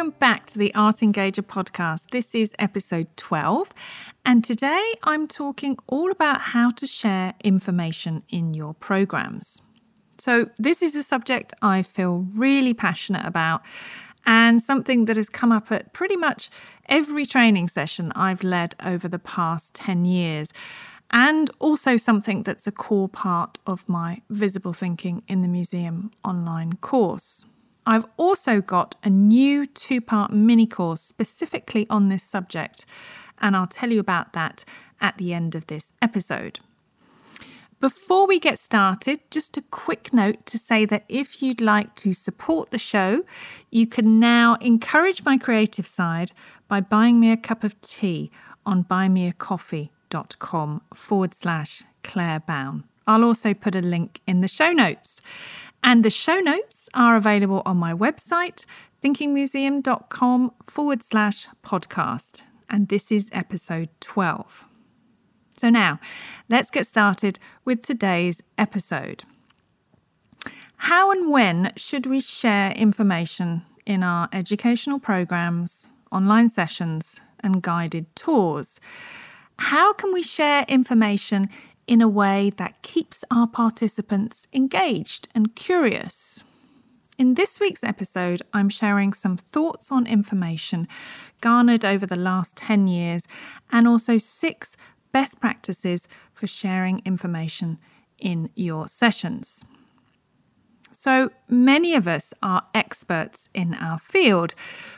Welcome back to the Art Engager podcast. This is episode 12, and today I'm talking all about how to share information in your programs. So, this is a subject I feel really passionate about and something that has come up at pretty much every training session I've led over the past 10 years, and also something that's a core part of my Visible Thinking in the Museum online course. I've also got a new two part mini course specifically on this subject, and I'll tell you about that at the end of this episode. Before we get started, just a quick note to say that if you'd like to support the show, you can now encourage my creative side by buying me a cup of tea on buymeacoffee.com forward slash Claire Bown. I'll also put a link in the show notes. And the show notes are available on my website, thinkingmuseum.com forward slash podcast. And this is episode 12. So now, let's get started with today's episode. How and when should we share information in our educational programs, online sessions, and guided tours? How can we share information in a way that keeps our participants engaged and curious. In this week's episode, I'm sharing some thoughts on information garnered over the last 10 years and also six best practices for sharing information in your sessions. So many of us are experts in our field,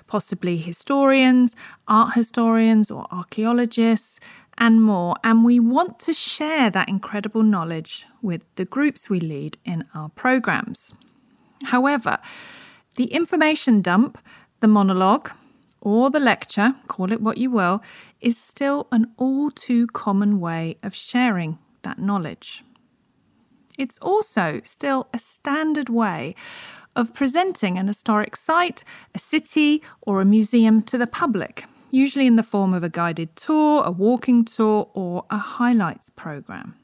possibly historians, art historians, or archaeologists, and more. And we want to share that incredible knowledge with the groups we lead in our programs. However, the information dump, the monologue, or the lecture, call it what you will, is still an all too common way of sharing that knowledge. It's also still a standard way of presenting an historic site, a city, or a museum to the public usually in the form of a guided tour, a walking tour, or a highlights program.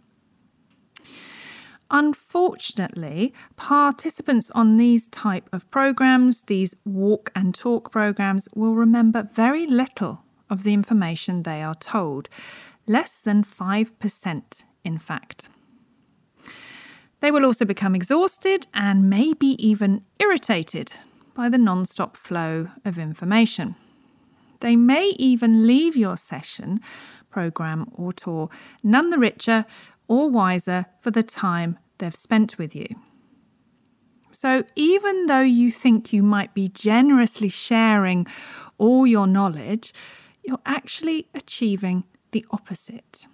Unfortunately, participants on these type of programs, these walk and talk programs, will remember very little of the information they are told, less than 5%, in fact. They will also become exhausted and maybe even irritated by the non stop flow of information. They may even leave your session, program, or tour none the richer or wiser for the time they've spent with you. So, even though you think you might be generously sharing all your knowledge, you're actually achieving the opposite.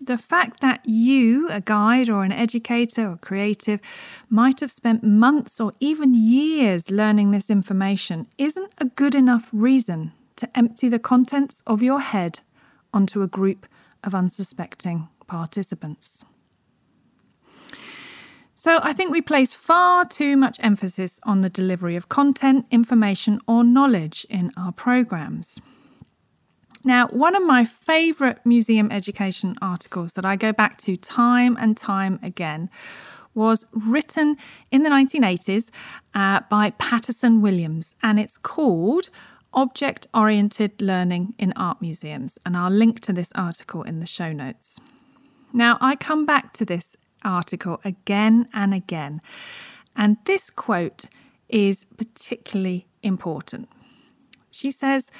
The fact that you, a guide or an educator or creative, might have spent months or even years learning this information isn't a good enough reason to empty the contents of your head onto a group of unsuspecting participants. So, I think we place far too much emphasis on the delivery of content, information, or knowledge in our programs. Now, one of my favourite museum education articles that I go back to time and time again was written in the 1980s uh, by Patterson Williams, and it's called object oriented learning in art museums, and I'll link to this article in the show notes. Now, I come back to this article again and again, and this quote is particularly important. She says,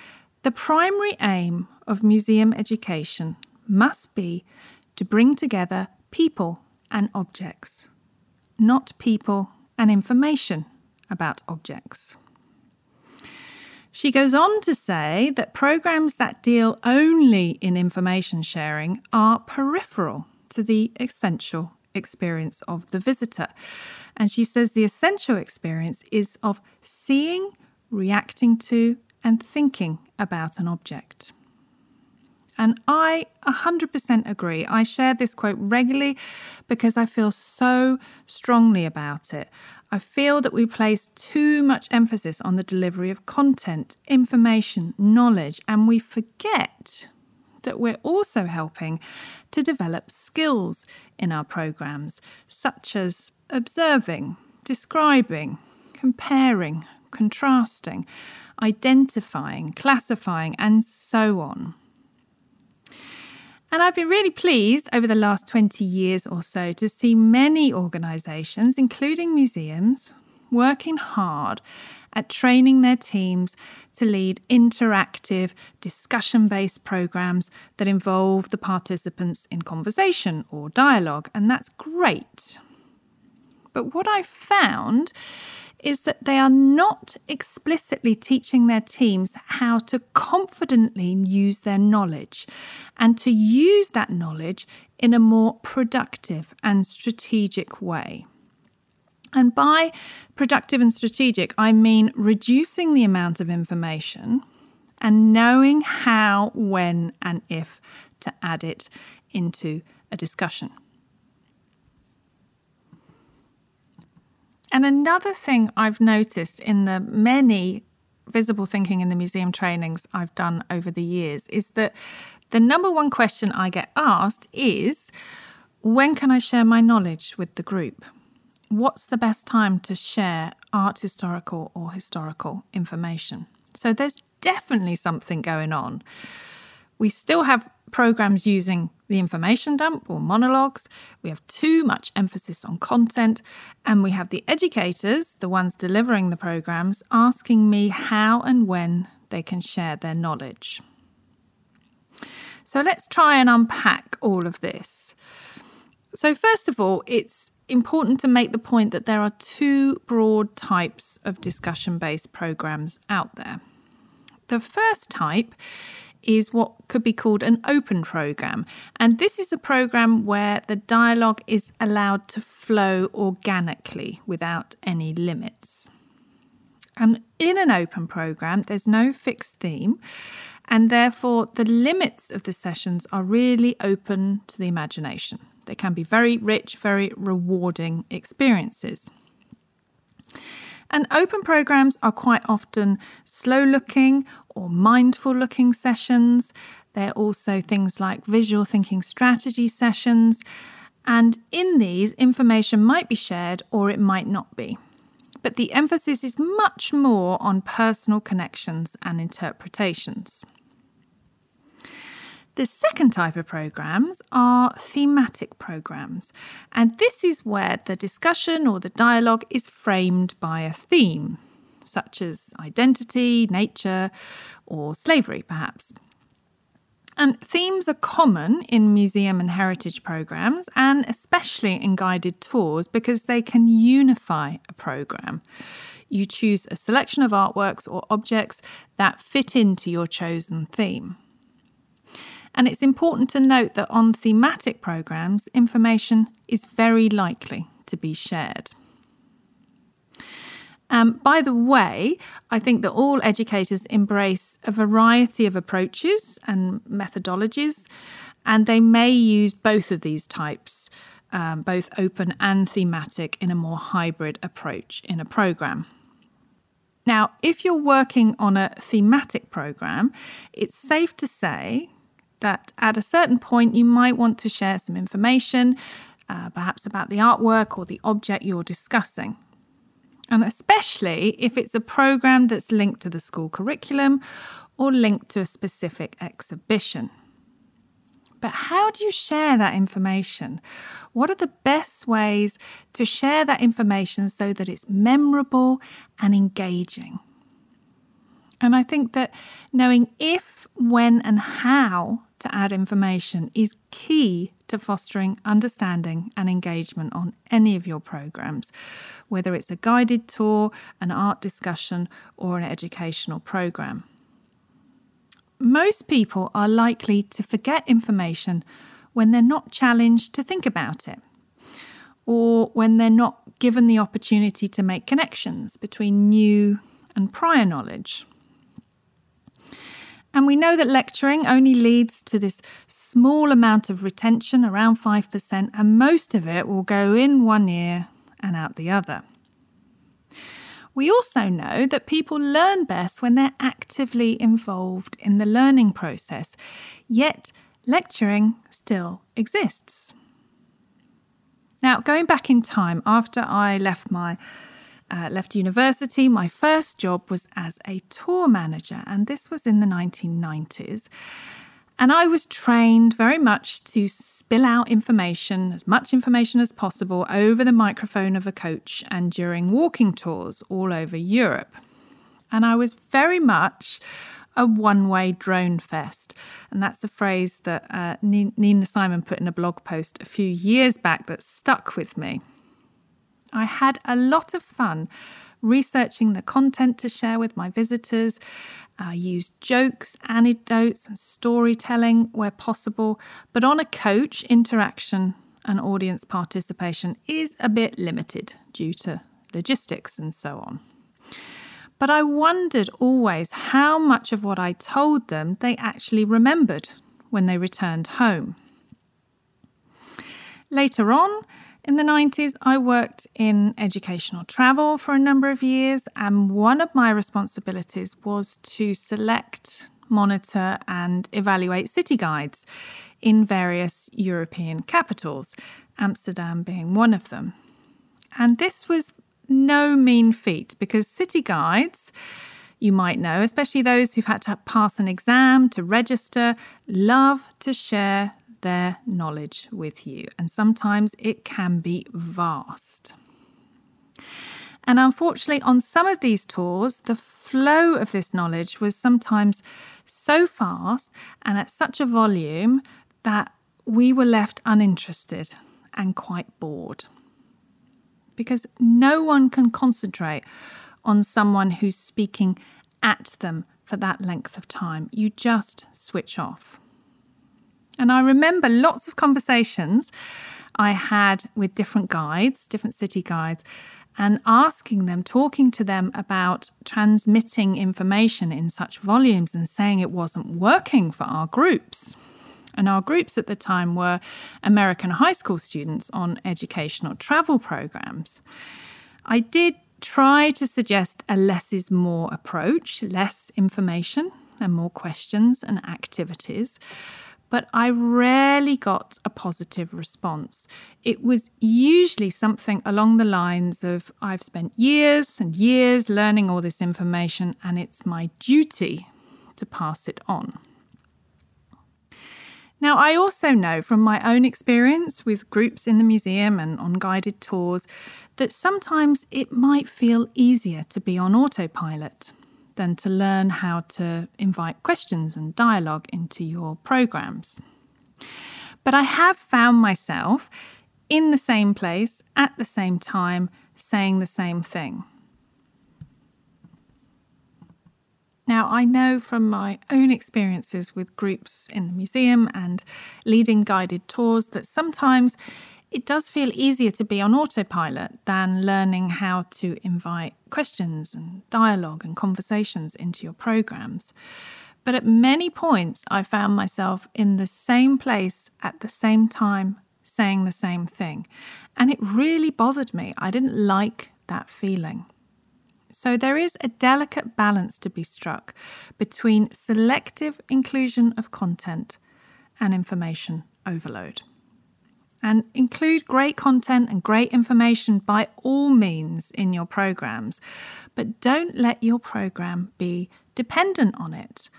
The primary aim of museum education must be to bring together people and objects, not people and information about objects. She goes on to say that programs that deal only in information sharing are peripheral to the essential experience of the visitor. And she says the essential experience is of seeing, reacting to, and thinking about an object. And I 100% agree. I share this quote regularly because I feel so strongly about it. I feel that we place too much emphasis on the delivery of content, information, knowledge, and we forget that we're also helping to develop skills in our programs, such as observing, describing, comparing, contrasting, identifying, classifying, and so on. And I've been really pleased over the last 20 years or so to see many organisations, including museums, working hard at training their teams to lead interactive, discussion based programs that involve the participants in conversation or dialogue. And that's great. But what I've found is that they are not explicitly teaching their teams how to confidently use their knowledge and to use that knowledge in a more productive and strategic way. And by productive and strategic, I mean reducing the amount of information and knowing how, when, and if to add it into a discussion. And another thing I've noticed in the many visible thinking in the museum trainings I've done over the years is that the number one question I get asked is when can I share my knowledge with the group? What's the best time to share art historical or historical information? So there's definitely something going on. We still have programs using the information dump or monologues. We have too much emphasis on content. And we have the educators, the ones delivering the programs, asking me how and when they can share their knowledge. So let's try and unpack all of this. So, first of all, it's important to make the point that there are two broad types of discussion based programs out there. The first type is what could be called an open program. And this is a program where the dialogue is allowed to flow organically without any limits. And in an open program, there's no fixed theme, and therefore the limits of the sessions are really open to the imagination. They can be very rich, very rewarding experiences. And open programs are quite often slow looking or mindful looking sessions. They're also things like visual thinking strategy sessions. And in these, information might be shared or it might not be. But the emphasis is much more on personal connections and interpretations. The second type of programs are thematic programs, and this is where the discussion or the dialogue is framed by a theme, such as identity, nature, or slavery, perhaps. And themes are common in museum and heritage programs, and especially in guided tours because they can unify a program. You choose a selection of artworks or objects that fit into your chosen theme. And it's important to note that on thematic programs, information is very likely to be shared. Um, by the way, I think that all educators embrace a variety of approaches and methodologies, and they may use both of these types, um, both open and thematic, in a more hybrid approach in a program. Now, if you're working on a thematic program, it's safe to say that at a certain point you might want to share some information, uh, perhaps about the artwork or the object you're discussing. And especially if it's a program that's linked to the school curriculum or linked to a specific exhibition. But how do you share that information? What are the best ways to share that information so that it's memorable and engaging? And I think that knowing if, when, and how to add information is key to fostering understanding and engagement on any of your programs, whether it's a guided tour, an art discussion, or an educational program. Most people are likely to forget information when they're not challenged to think about it, or when they're not given the opportunity to make connections between new and prior knowledge. And we know that lecturing only leads to this small amount of retention, around 5%, and most of it will go in one ear and out the other. We also know that people learn best when they're actively involved in the learning process, yet lecturing still exists. Now, going back in time, after I left my uh, left university, my first job was as a tour manager, and this was in the 1990s. And I was trained very much to spill out information, as much information as possible, over the microphone of a coach and during walking tours all over Europe. And I was very much a one way drone fest. And that's a phrase that uh, Nina Simon put in a blog post a few years back that stuck with me. I had a lot of fun researching the content to share with my visitors. I used jokes, anecdotes, and storytelling where possible, but on a coach, interaction and audience participation is a bit limited due to logistics and so on. But I wondered always how much of what I told them they actually remembered when they returned home. Later on, in the 90s, I worked in educational travel for a number of years, and one of my responsibilities was to select, monitor, and evaluate city guides in various European capitals, Amsterdam being one of them. And this was no mean feat because city guides, you might know, especially those who've had to pass an exam to register, love to share their knowledge with you. And sometimes it can be vast. And unfortunately, on some of these tours, the flow of this knowledge was sometimes so fast and at such a volume that we were left uninterested and quite bored because no one can concentrate on someone who's speaking at them for that length of time. You just switch off. And I remember lots of conversations I had with different guides, different city guides, and asking them, talking to them about transmitting information in such volumes and saying it wasn't working for our groups. And our groups at the time were American high school students on educational travel programs. I did try to suggest a less is more approach, less information and more questions and activities. But I rarely got a positive response. It was usually something along the lines of I've spent years and years learning all this information, and it's my duty to pass it on. Now, I also know from my own experience with groups in the museum and on guided tours that sometimes it might feel easier to be on autopilot than to learn how to invite questions and dialogue into your programs. But I have found myself in the same place at the same time saying the same thing. Now, I know from my own experiences with groups in the museum and leading guided tours that sometimes it does feel easier to be on autopilot than learning how to invite questions and dialogue and conversations into your programs. But at many points, I found myself in the same place at the same time saying the same thing. And it really bothered me. I didn't like that feeling. So there is a delicate balance to be struck between selective inclusion of content and information overload. And include great content and great information by all means in your programs, but don't let your program be dependent on it.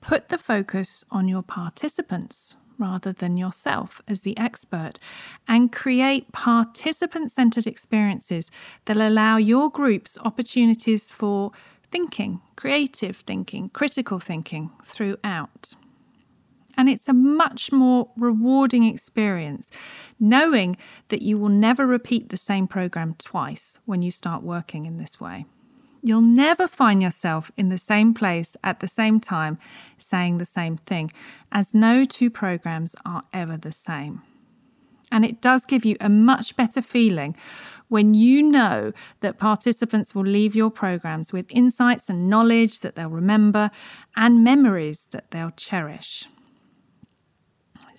Put the focus on your participants rather than yourself as the expert and create participant centered experiences that allow your groups opportunities for thinking, creative thinking, critical thinking throughout. And it's a much more rewarding experience knowing that you will never repeat the same program twice when you start working in this way. You'll never find yourself in the same place at the same time saying the same thing, as no two programs are ever the same. And it does give you a much better feeling when you know that participants will leave your programs with insights and knowledge that they'll remember and memories that they'll cherish.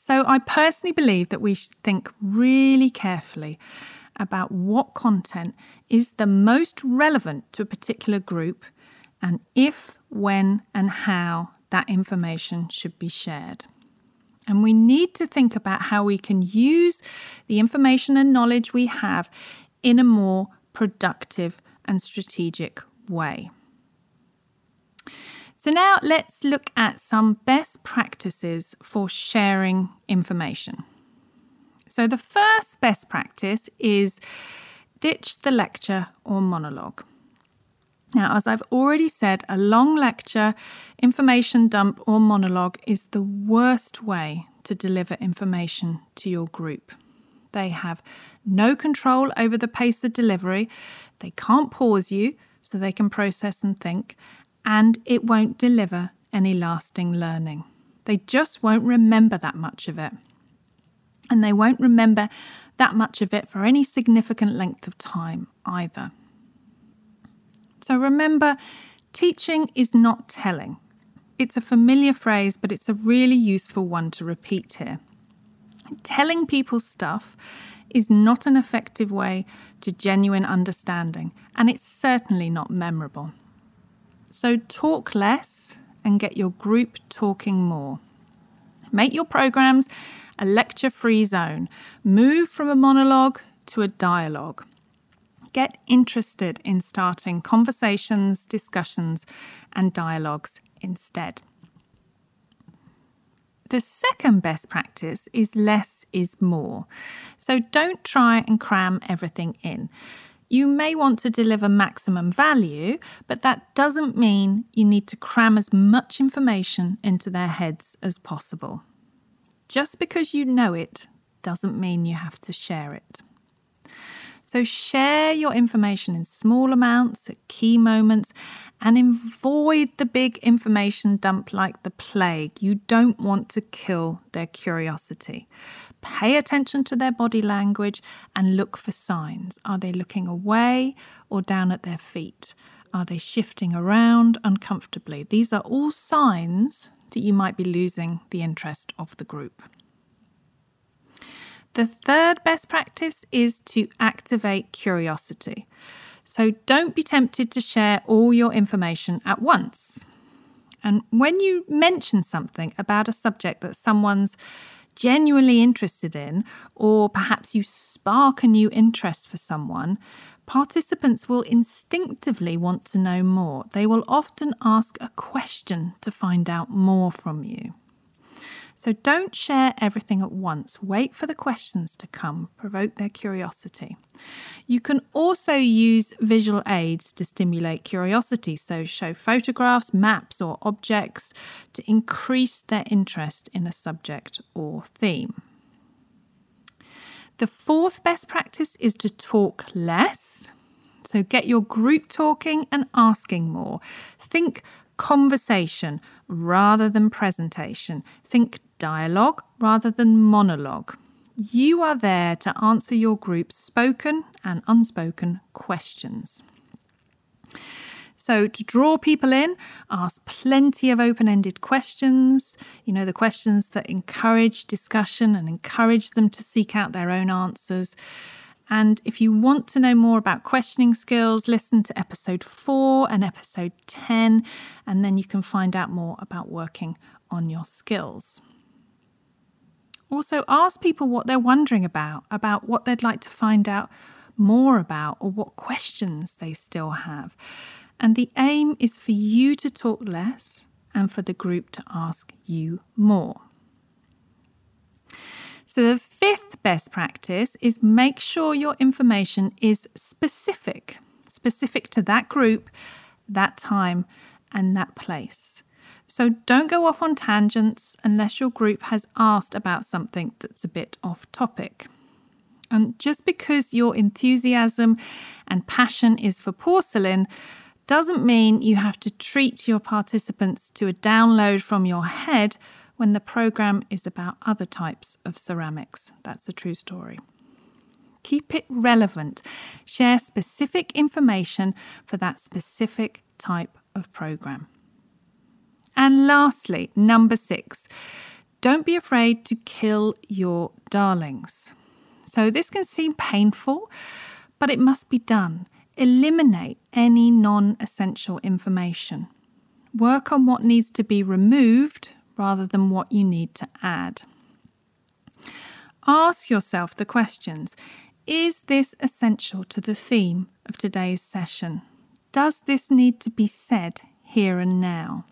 So, I personally believe that we should think really carefully about what content is the most relevant to a particular group and if, when, and how that information should be shared. And we need to think about how we can use the information and knowledge we have in a more productive and strategic way. So, now let's look at some best practices for sharing information. So, the first best practice is ditch the lecture or monologue. Now, as I've already said, a long lecture, information dump, or monologue is the worst way to deliver information to your group. They have no control over the pace of delivery, they can't pause you so they can process and think, and it won't deliver any lasting learning. They just won't remember that much of it. And they won't remember that much of it for any significant length of time either. So remember, teaching is not telling. It's a familiar phrase, but it's a really useful one to repeat here. Telling people stuff is not an effective way to genuine understanding, and it's certainly not memorable. So talk less and get your group talking more. Make your programs a lecture free zone. Move from a monologue to a dialogue. Get interested in starting conversations, discussions, and dialogues instead. The second best practice is less is more. So don't try and cram everything in. You may want to deliver maximum value, but that doesn't mean you need to cram as much information into their heads as possible. Just because you know it doesn't mean you have to share it. So share your information in small amounts at key moments and avoid the big information dump like the plague. You don't want to kill their curiosity. Pay attention to their body language and look for signs. Are they looking away or down at their feet? Are they shifting around uncomfortably? These are all signs that you might be losing the interest of the group. The third best practice is to activate curiosity. So don't be tempted to share all your information at once. And when you mention something about a subject that someone's genuinely interested in, or perhaps you spark a new interest for someone, participants will instinctively want to know more. They will often ask a question to find out more from you. So don't share everything at once. Wait for the questions to come, provoke their curiosity. You can also use visual aids to stimulate curiosity, so show photographs, maps, or objects to increase their interest in a subject or theme. The fourth best practice is to talk less. So get your group talking and asking more. Think conversation rather than presentation. Think dialogue rather than monologue. You are there to answer your group's spoken and unspoken questions. So, to draw people in, ask plenty of open ended questions, you know, the questions that encourage discussion and encourage them to seek out their own answers. And if you want to know more about questioning skills, listen to episode four and episode 10, and then you can find out more about working on your skills. Also, ask people what they're wondering about, about what they'd like to find out more about, or what questions they still have. And the aim is for you to talk less and for the group to ask you more. So, the fifth best practice is make sure your information is specific, specific to that group, that time, and that place. So don't go off on tangents unless your group has asked about something that's a bit off topic. And just because your enthusiasm and passion is for porcelain doesn't mean you have to treat your participants to a download from your head when the programme is about other types of ceramics. That's a true story. Keep it relevant. Share specific information for that specific type of programme. And lastly, number six, don't be afraid to kill your darlings. So, this can seem painful, but it must be done. Eliminate any non essential information. Work on what needs to be removed rather than what you need to add. Ask yourself the questions Is this essential to the theme of today's session? Does this need to be said here and now?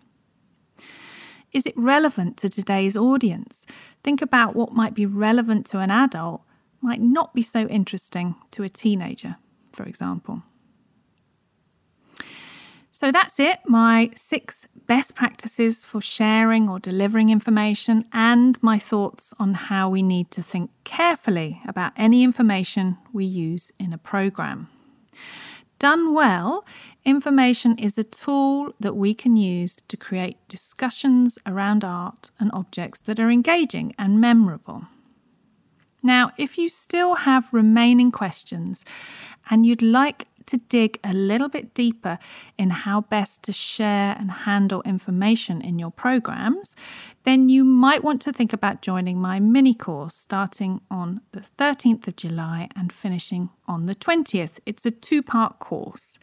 Is it relevant to today's audience? Think about what might be relevant to an adult, might not be so interesting to a teenager, for example. So that's it my six best practices for sharing or delivering information, and my thoughts on how we need to think carefully about any information we use in a program. Done well, information is a tool that we can use to create discussions around art and objects that are engaging and memorable. Now, if you still have remaining questions and you'd like to dig a little bit deeper in how best to share and handle information in your programs, then you might want to think about joining my mini course starting on the 13th of July and finishing on the 20th. It's a two part course.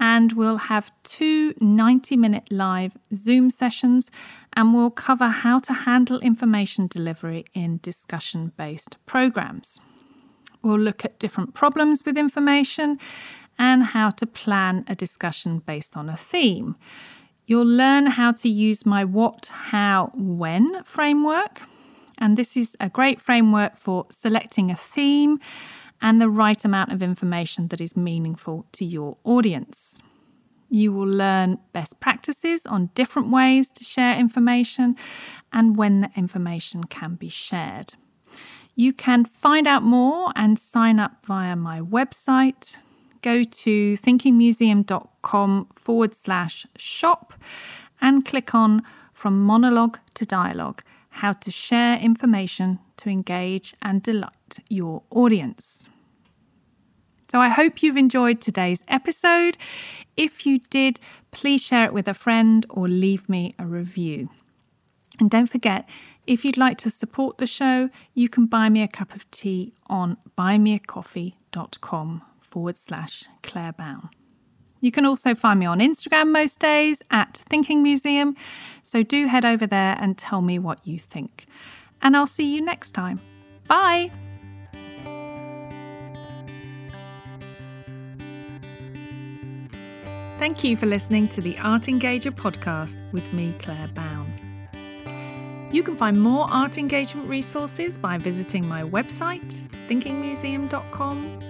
And we'll have two 90 minute live Zoom sessions, and we'll cover how to handle information delivery in discussion based programs. We'll look at different problems with information and how to plan a discussion based on a theme. You'll learn how to use my what, how, when framework. And this is a great framework for selecting a theme and the right amount of information that is meaningful to your audience. You will learn best practices on different ways to share information and when the information can be shared. You can find out more and sign up via my website, go to thinkingmuseum.com forward slash shop and click on From Monologue to Dialogue How to Share Information to Engage and Delight Your Audience. So I hope you've enjoyed today's episode. If you did, please share it with a friend or leave me a review. And don't forget, if you'd like to support the show, you can buy me a cup of tea on buymeacoffee.com forward slash Claire Bown. You can also find me on Instagram most days at Thinking Museum, so do head over there and tell me what you think. And I'll see you next time. Bye! Thank you for listening to the Art Engager podcast with me, Claire Bown. You can find more art engagement resources by visiting my website, thinkingmuseum.com,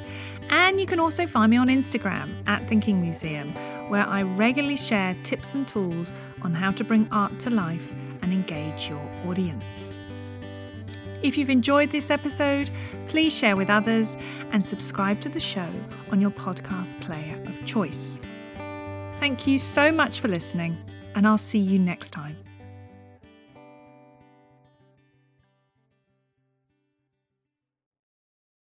and you can also find me on Instagram at Thinking Museum, where I regularly share tips and tools on how to bring art to life and engage your audience. If you've enjoyed this episode, please share with others and subscribe to the show on your podcast player of choice. Thank you so much for listening, and I'll see you next time.